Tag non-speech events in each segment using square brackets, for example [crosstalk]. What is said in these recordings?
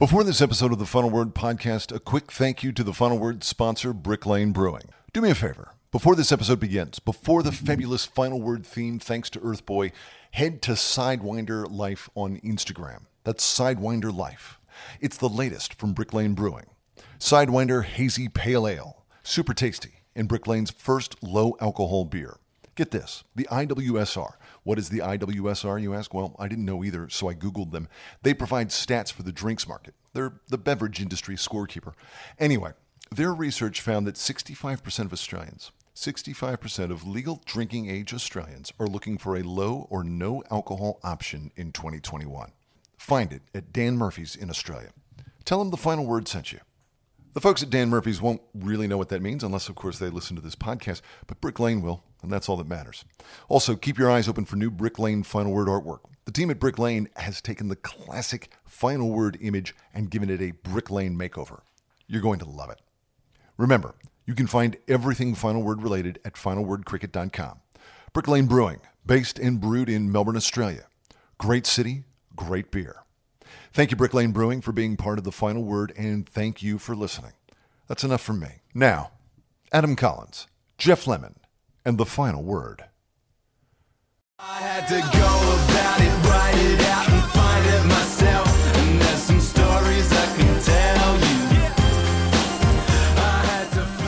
Before this episode of the Final Word podcast, a quick thank you to the Final Word sponsor, Brick Lane Brewing. Do me a favor. Before this episode begins, before the fabulous Final Word theme, thanks to Earthboy, head to Sidewinder Life on Instagram. That's Sidewinder Life. It's the latest from Brick Lane Brewing. Sidewinder Hazy Pale Ale, super tasty, and Brick Lane's first low alcohol beer. Get this the IWSR. What is the IWSR, you ask? Well, I didn't know either, so I Googled them. They provide stats for the drinks market, they're the beverage industry scorekeeper. Anyway, their research found that 65% of Australians, 65% of legal drinking age Australians are looking for a low or no alcohol option in 2021. Find it at Dan Murphy's in Australia. Tell them the final word sent you. The folks at Dan Murphy's won't really know what that means unless, of course, they listen to this podcast, but Brick Lane will, and that's all that matters. Also, keep your eyes open for new Brick Lane Final Word artwork. The team at Brick Lane has taken the classic Final Word image and given it a Brick Lane makeover. You're going to love it. Remember, you can find everything Final Word related at finalwordcricket.com. Brick Lane Brewing, based and brewed in Melbourne, Australia. Great city, great beer. Thank you, Brick Lane Brewing, for being part of the final word, and thank you for listening. That's enough from me. Now, Adam Collins, Jeff Lemon, and the final word.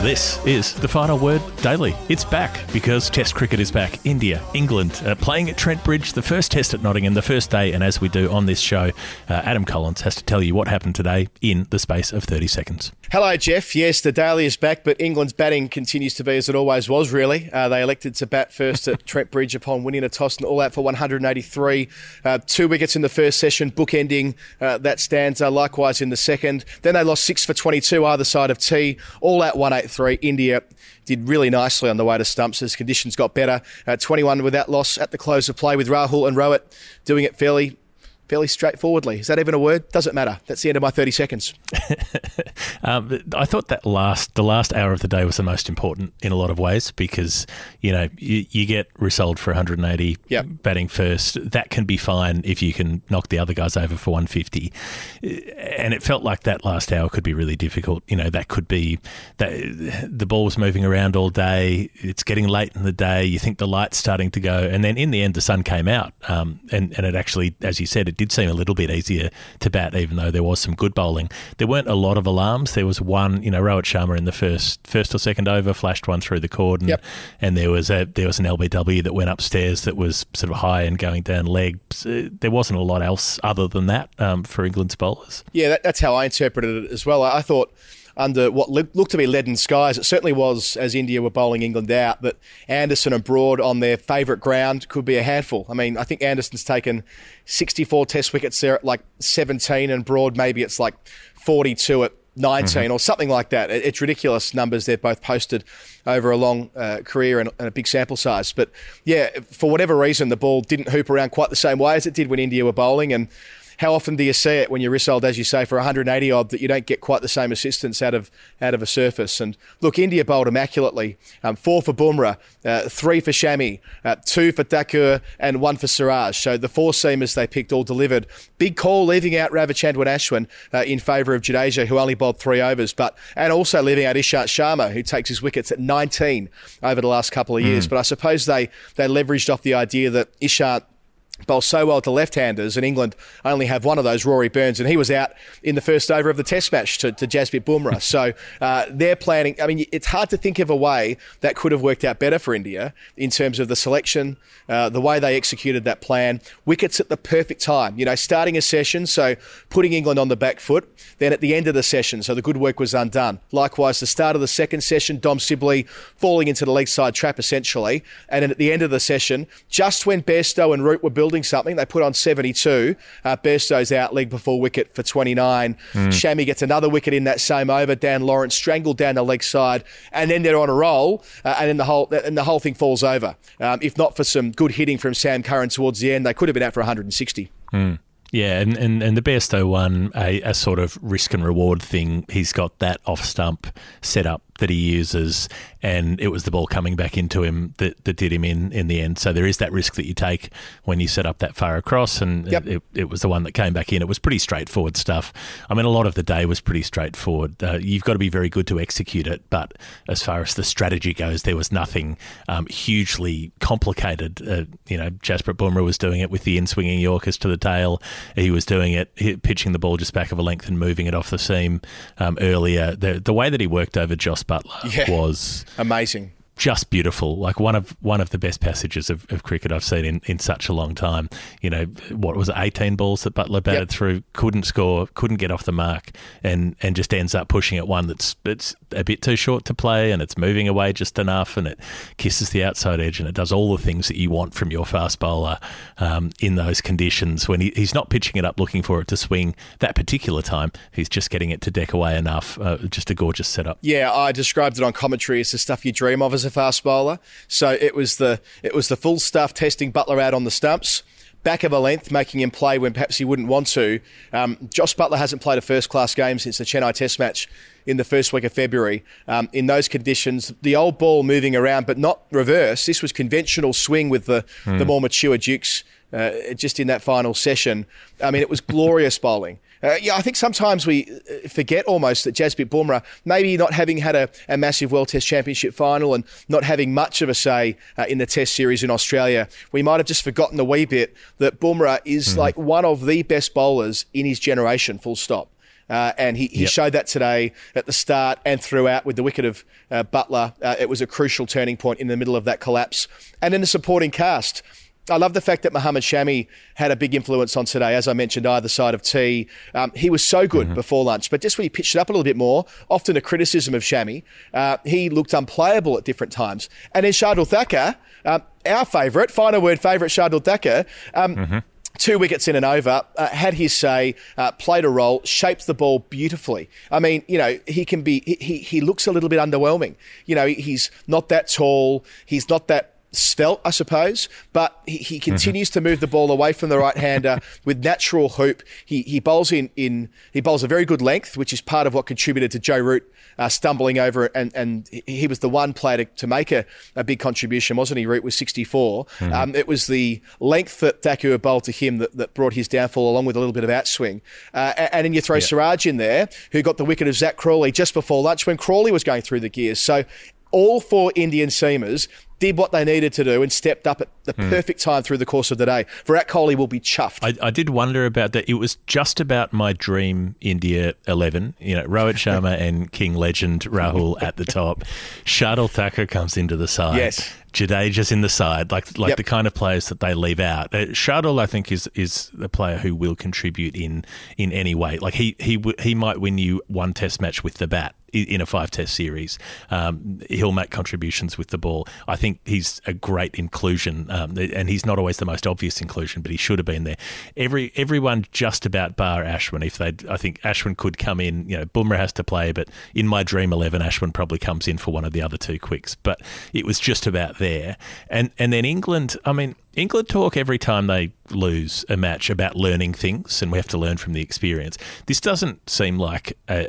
This is the Final Word Daily. It's back because Test cricket is back. India, England, uh, playing at Trent Bridge, the first Test at Nottingham, the first day. And as we do on this show, uh, Adam Collins has to tell you what happened today in the space of 30 seconds. Hello, Jeff. Yes, the daily is back, but England's batting continues to be as it always was, really. Uh, they elected to bat first at [laughs] Trent Bridge upon winning a toss and all out for 183. Uh, two wickets in the first session, bookending uh, that stanza, likewise in the second. Then they lost six for 22 either side of tea, all out 183. India did really nicely on the way to stumps as conditions got better. Uh, 21 without loss at the close of play with Rahul and Rohit doing it fairly. Fairly straightforwardly. Is that even a word? Doesn't matter. That's the end of my 30 seconds. [laughs] Um, I thought that last the last hour of the day was the most important in a lot of ways because you know you, you get resold for 180 Yep. batting first. That can be fine if you can knock the other guys over for 150. And it felt like that last hour could be really difficult. You know that could be that the ball was moving around all day. It's getting late in the day. You think the light's starting to go, and then in the end the sun came out. Um, and and it actually, as you said, it did seem a little bit easier to bat, even though there was some good bowling. There weren't a lot of alarms. There was one, you know, Rohit Sharma in the first first or second over flashed one through the cord, and, Yep. and there was a there was an LBW that went upstairs that was sort of high and going down legs. Uh, There wasn't a lot else other than that um, for England's bowlers. Yeah, that, that's how I interpreted it as well. I, I thought under what looked to be leaden skies. It certainly was as India were bowling England out. But Anderson and Broad on their favourite ground could be a handful. I mean, I think Anderson's taken 64 Test wickets there at like 17, and Broad maybe it's like 42 at 19 or something like that. It's ridiculous numbers they've both posted over a long uh, career and, and a big sample size. But yeah, for whatever reason, the ball didn't hoop around quite the same way as it did when India were bowling. And how often do you see it when you're rissold, as you say, for 180 odd that you don't get quite the same assistance out of out of a surface? And look, India bowled immaculately. Um, four for Bumrah, uh, three for Shami, uh, two for Thakur, and one for Siraj. So the four seamers they picked all delivered. Big call leaving out Ravichandran Ashwin uh, in favour of Jadeja, who only bowled three overs, but and also leaving out Ishant Sharma, who takes his wickets at 19 over the last couple of years. But I suppose they they leveraged off the idea that Ishant bowls so well to left-handers, and England only have one of those, Rory Burns, and he was out in the first over of the Test match to, to Jasprit Bumrah. so uh, they're planning. I mean, it's hard to think of a way that could have worked out better for India in terms of the selection, uh, the way they executed that plan, wickets at the perfect time. You know, starting a session, so putting England on the back foot. Then at the end of the session, so the good work was undone. Likewise, the start of the second session, Dom Sibley falling into the leg side trap essentially, and then at the end of the session, just when Bairstow and Root were building something, they put on 72. Uh, Bairstow's out leg before wicket for 29. Shami gets another wicket in that same over. Dan Lawrence strangled down the leg side, and then they're on a roll, uh, and then the whole and the whole thing falls over. Um, if not for some good hitting from Sam Curran towards the end, they could have been out for 160. Yeah, and, and, and the Bairstow one, a, a sort of risk and reward thing. He's got that off stump setup that he uses, and it was the ball coming back into him that, that did him in in the end. So there is that risk that you take when you set up that far across, and Yep. it, it was the one that came back in. It was pretty straightforward stuff. I mean, a lot of the day was pretty straightforward. Uh, you've got to be very good to execute it, but as far as the strategy goes, there was nothing um, hugely complicated. Uh, you know, Jasprit Bumrah was doing it with the in swinging Yorkers to the tail. He was doing it, pitching the ball just back of a length and moving it off the seam um, earlier. The the way that he worked over Jos Buttler Yeah. was Amazing. Just beautiful. Like one of one of the best passages of, of cricket I've seen in, in such a long time. You know, what was it, eighteen balls that Buttler batted Yep. through, couldn't score, couldn't get off the mark, and and just ends up pushing at one that's it's a bit too short to play, and it's moving away just enough, and it kisses the outside edge, and it does all the things that you want from your fast bowler um, in those conditions. When he, he's not pitching it up looking for it to swing that particular time, he's just getting it to deck away enough. Uh, just a gorgeous setup. Yeah, I described it on commentary as the stuff you dream of as a fast bowler. So it was the it was the full stuff testing Buttler out on the stumps. Back of a length, making him play when perhaps he wouldn't want to. Um, Jos Buttler hasn't played a first class game since the Chennai Test match in the first week of February. Um, in those conditions, the old ball moving around, but not reverse. This was conventional swing with the, the more mature Dukes uh, just in that final session. I mean, it was glorious bowling. Uh, yeah, I think sometimes we uh, forget almost that Jasprit Bumrah, maybe not having had a, a massive World Test Championship final and not having much of a say uh, in the Test series in Australia, we might have just forgotten a wee bit that Bumrah is like one of the best bowlers in his generation, full stop. Uh, and he, he Yep. showed that today at the start and throughout with the wicket of uh, Buttler. Uh, it was a crucial turning point in the middle of that collapse. And then the supporting cast. I love the fact that Mohammed Shami had a big influence on today, as I mentioned, either side of tea. Um, he was so good before lunch, but just when he pitched it up a little bit more, often a criticism of Shami, uh, he looked unplayable at different times. And then Shardul Thakur, um, our favourite, final word favourite, Shardul Thakur, um, two wickets in and over, uh, had his say, uh, played a role, shaped the ball beautifully. I mean, you know, he can be, he, he looks a little bit underwhelming. You know, he's not that tall, he's not that svelte, I suppose, but he, he continues to move the ball away from the right hander [laughs] with natural hoop. He, he bowls in, in, he bowls a very good length, which is part of what contributed to Joe Root uh, stumbling over, and, and he- was the one player to, to make a, a big contribution, wasn't he? Root was 64. Um, it was the length that Thakur bowled to him that, that brought his downfall, along with a little bit of outswing. Uh, a- and then you throw Siraj in there, who got the wicket of Zak Crawley just before lunch when Crawley was going through the gears. So all four Indian seamers did what they needed to do and stepped up at the perfect time through the course of the day. Virat Kohli will be chuffed. I, I did wonder about that. It was just about my dream India 11. You know, Rohit [laughs] Sharma and King legend Rahul at the top. Shardul Thakur comes into the side. Yes. Jadeja's in the side, like like Yep. the kind of players that they leave out. Uh, Shardul, I think, is is a player who will contribute in in any way. Like he he he might win you one Test match with the bat in a five test series. Um, he'll make contributions with the ball. I think he's a great inclusion, um, and he's not always the most obvious inclusion, but he should have been there. Every everyone just about bar Ashwin. If they, I think Ashwin could come in. You know, Bumrah has to play, but in my dream eleven, Ashwin probably comes in for one of the other two quicks. But it was just about there, and and then England. I mean. England talk every time they lose a match about learning things, and we have to learn from the experience. This doesn't seem like a,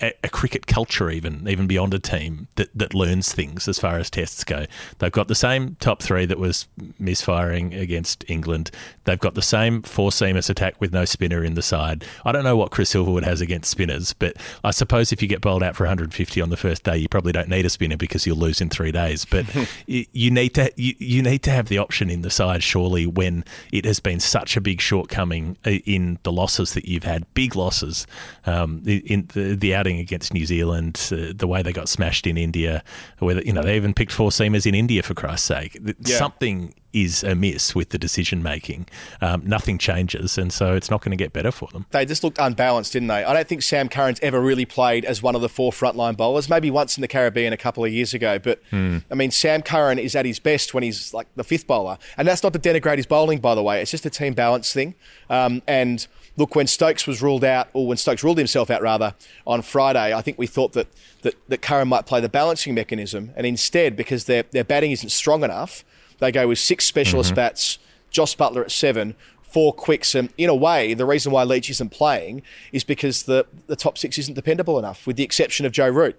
a, a cricket culture, even even beyond a team that, that learns things as far as tests go. They've got the same top three that was misfiring against England. They've got the same four seamers attack with no spinner in the side. I don't know what Chris Silverwood has against spinners, but I suppose if you get bowled out for 150 on the first day, you probably don't need a spinner because you'll lose in three days. But [laughs] you, you need to you, you need to have the option in the side surely when it has been such a big shortcoming uh, in the losses that you've had, big losses um, in the, the outing against New Zealand, uh, the way they got smashed in India, whether you know they even picked four seamers in India for Christ's sake. Yeah. Something is amiss with the decision making. Um, nothing changes, and so it's not going to get better for them. They just looked unbalanced, didn't they? I don't think Sam Curran's ever really played as one of the four frontline bowlers. Maybe once in the Caribbean a couple of years ago, but I mean, Sam Curran is at his best when he's like the fifth bowler, and that's not to denigrate his bowling, by the way. It's just a team balance thing. Um, and look, when Stokes was ruled out, or when Stokes ruled himself out rather on Friday, I think we thought that that, that Curran might play the balancing mechanism, and instead, because their their batting isn't strong enough, they go with six specialist mm-hmm. bats, Jos Buttler at seven, four quicks. And in a way, the reason why Leach isn't playing is because the, the top six isn't dependable enough, with the exception of Joe Root.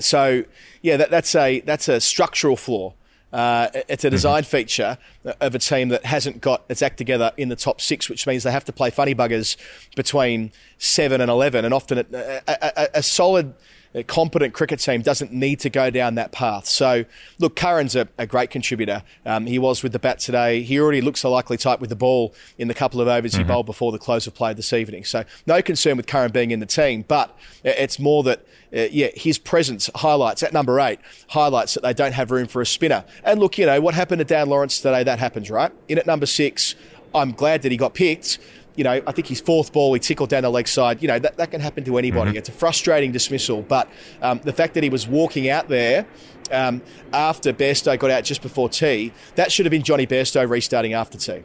So, yeah, that, that's a that's a structural flaw. Uh, it's a design feature of a team that hasn't got its act together in the top six, which means they have to play funny buggers between seven and eleven, and often a, a, a, a solid a competent cricket team doesn't need to go down that path. So, look, Curran's a, a great contributor. Um, he was with the bat today. He already looks a likely type with the ball in the couple of overs he bowled before the close of play this evening. So, no concern with Curran being in the team, but it's more that, uh, yeah, his presence highlights, at number eight, highlights that they don't have room for a spinner. And look, you know, what happened to Dan Lawrence today, that happens, right? In at number six, I'm glad that he got picked you know, I think his fourth ball, he tickled down the leg side. You know, that, that can happen to anybody. It's a frustrating dismissal. But um, the fact that he was walking out there um, after Bairstow got out just before tea, that should have been Johnny Bairstow restarting after tea.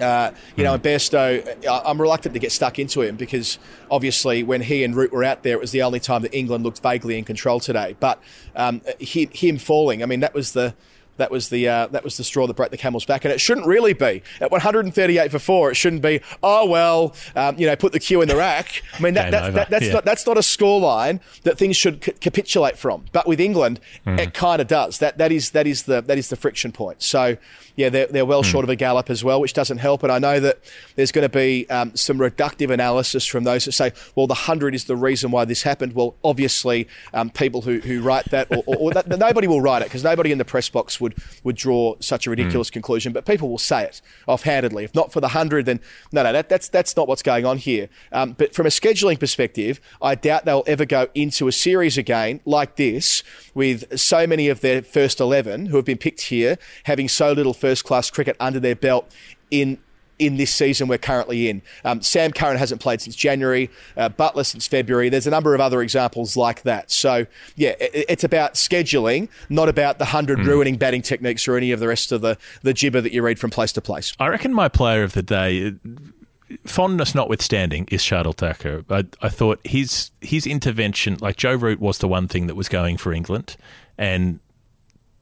Uh, you know, and Bairstow, I'm reluctant to get stuck into him because obviously when he and Root were out there, it was the only time that England looked vaguely in control today. But um, him, him falling, I mean, that was the that was the uh, that was the straw that broke the camel's back, and it shouldn't really be at 138 for four. It shouldn't be. Oh well, um, you know, put the cue in the rack. I mean, that, that, that, that's yeah. not that's not a scoreline that things should c- capitulate from. But with England, Hmm. it kind of does. That that is that is the that is the friction point. So yeah, they're, they're well Hmm. short of a gallop as well, which doesn't help. And I know that there's going to be um, some reductive analysis from those that say, well, the hundred is the reason why this happened. Well, obviously, um, people who, who write that, or, or, or that, [laughs] nobody will write it because nobody in the press box would would draw such a ridiculous conclusion. But people will say it offhandedly. If not for the hundred, then no, no, that, that's that's not what's going on here. Um, but from a scheduling perspective, I doubt they'll ever go into a series again like this with so many of their first eleven who have been picked here having so little first class cricket under their belt in in this season we're currently in. Um, Sam Curran hasn't played since January, uh, Buttler since February. There's a number of other examples like that. So, yeah, it, it's about scheduling, not about the 100 ruining batting techniques or any of the rest of the, the gibber that you read from place to place. I reckon my player of the day, fondness notwithstanding, is Shardul Thakur. I, I thought his his intervention, like Joe Root, was the one thing that was going for England, and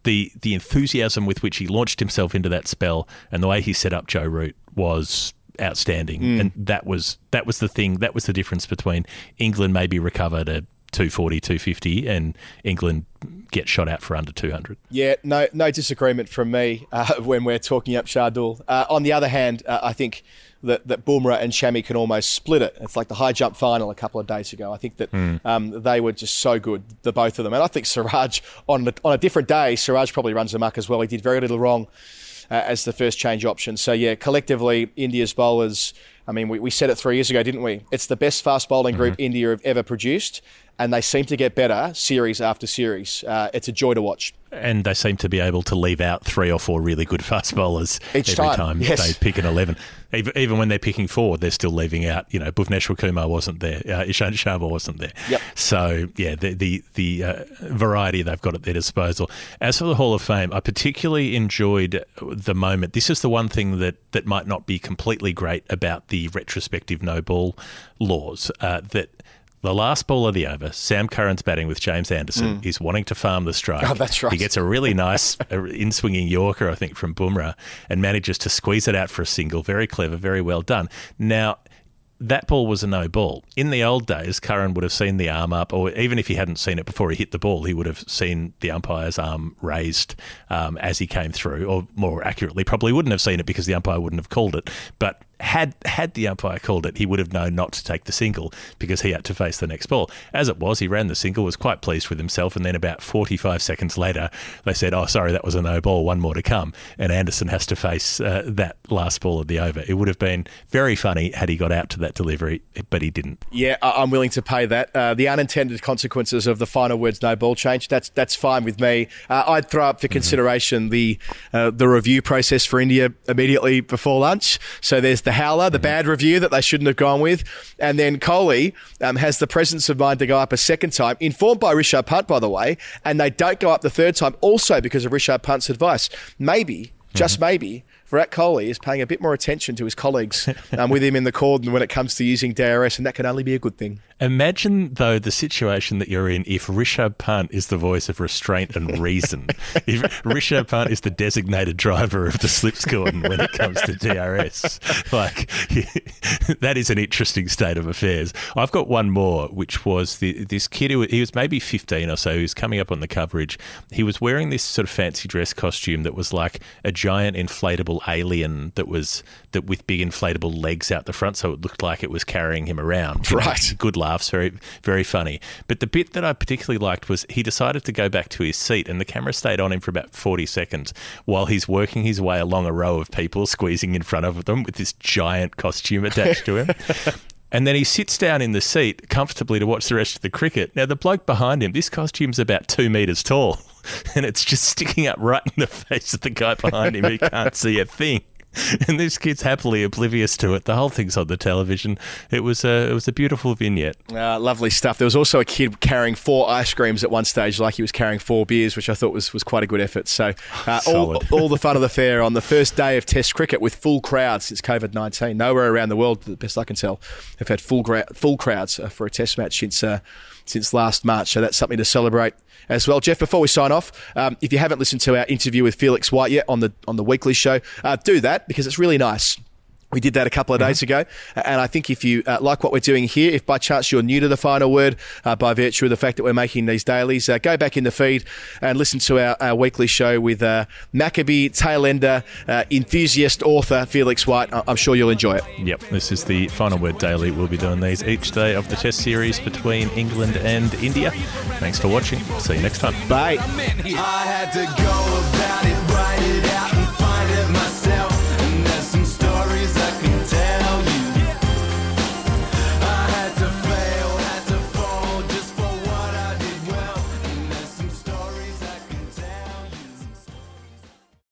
the the enthusiasm with which he launched himself into that spell and the way he set up Joe Root was outstanding, and that was that was the thing. That was the difference between England maybe recover to 240, 250, and England get shot out for under 200. Yeah, no, no disagreement from me uh, [laughs] when we're talking up Shardul. Uh, on the other hand, uh, I think that, that Bumrah and Shami can almost split it. It's like the high jump final a couple of days ago. I think that um, they were just so good, the both of them. And I think Siraj, on, the, on a different day, Siraj probably runs amok as well. He did very little wrong Uh, as the first change option. So, yeah, collectively, India's bowlers, I mean, we, we said it three years ago, didn't we? It's the best fast bowling group mm-hmm. India have ever produced. And they seem to get better series after series. Uh, it's a joy to watch. And they seem to be able to leave out three or four really good [laughs] fast bowlers Each every time, time, yes. they pick an 11. Even, when they're picking four, they're still leaving out, you know, Bhuvneshwar Kumar wasn't there, uh, Ishant Sharma wasn't there. Yep. So, yeah, the the, the uh, variety they've got at their disposal. As for the Hall of Fame, I particularly enjoyed the moment. This is the one thing that, that might not be completely great about the retrospective no ball laws, uh, that the last ball of the over, Sam Curran's batting with James Anderson. He's wanting to farm the strike. Mm. Oh, that's right. He gets a really nice in swinging Yorker, I think, from Bumrah and manages to squeeze it out for a single. Very clever, very well done. Now, that ball was a no ball. In the old days, Curran would have seen the arm up, or even if he hadn't seen it before he hit the ball, he would have seen the umpire's arm raised um, as he came through, or more accurately, probably wouldn't have seen it because the umpire wouldn't have called it. But had had the umpire called it, he would have known not to take the single because he had to face the next ball. As it was, he ran the single, was quite pleased with himself, and then about 45 seconds later, they said, "Oh, sorry, that was a no ball. One more to come." And Anderson has to face uh, that last ball of the over. It would have been very funny had he got out to that delivery, but he didn't. Yeah, I- I'm willing to pay that. Uh, the unintended consequences of the final words no ball change, that's that's fine with me. Uh, I'd throw up for consideration the uh, the review process for India immediately before lunch. So there's the howler, the bad review that they shouldn't have gone with. And then Kohli um, has the presence of mind to go up a second time, informed by Rishabh Pant, by the way, and they don't go up the third time also because of Rishabh Pant's advice. Maybe, just maybe, Virat Kohli is paying a bit more attention to his colleagues um, with him in the cordon when it comes to using DRS, and that can only be a good thing. Imagine, though, the situation that you're in if Rishabh Pant is the voice of restraint and reason. [laughs] if Rishabh Pant is the designated driver of the slipscordon when it comes to DRS. [laughs] Like, [laughs] that is an interesting state of affairs. I've got one more, which was the, this kid who he was maybe 15 or so, he was coming up on the coverage. He was wearing this sort of fancy dress costume that was like a giant inflatable alien that was that with big inflatable legs out the front, so it looked like it was carrying him around. Right. good laughs, very very funny. But the bit that I particularly liked was he decided to go back to his seat, and the camera stayed on him for about forty seconds while he's working his way along a row of people squeezing in front of them with this giant costume attached to him. [laughs] And then he sits down in the seat comfortably to watch the rest of the cricket. Now, the bloke behind him, this costume's about two metres tall, [laughs] and it's just sticking up right in the face of the guy behind him who can't see a thing. [laughs] And this kid's happily oblivious to it. The whole thing's on the television. It was a it was a beautiful vignette. Uh, lovely stuff. There was also a kid carrying four ice creams at one stage, like he was carrying four beers, which I thought was, was quite a good effort. So, [sighs] uh, all, all the fun of the fair on the first day of Test cricket with full crowds since COVID 19. Nowhere around the world, the best I can tell, have had full, gra- full crowds uh, for a Test match since, uh, since last March. So, that's something to celebrate as well. Jeff, before we sign off, um, if you haven't listened to our interview with Felix White yet on the, on the weekly show, uh, do that because it's really nice. We did that a couple of days ago, and I think if you uh, like what we're doing here, if by chance you're new to the final word, uh, by virtue of the fact that we're making these dailies, uh, go back in the feed and listen to our, our weekly show with uh, Maccabee, tail ender, uh, enthusiast, author Felix White. I- I'm sure you'll enjoy it. Yep, this is the final word daily. We'll be doing these each day of the Test series between England and India. Thanks for watching. See you next time. Bye.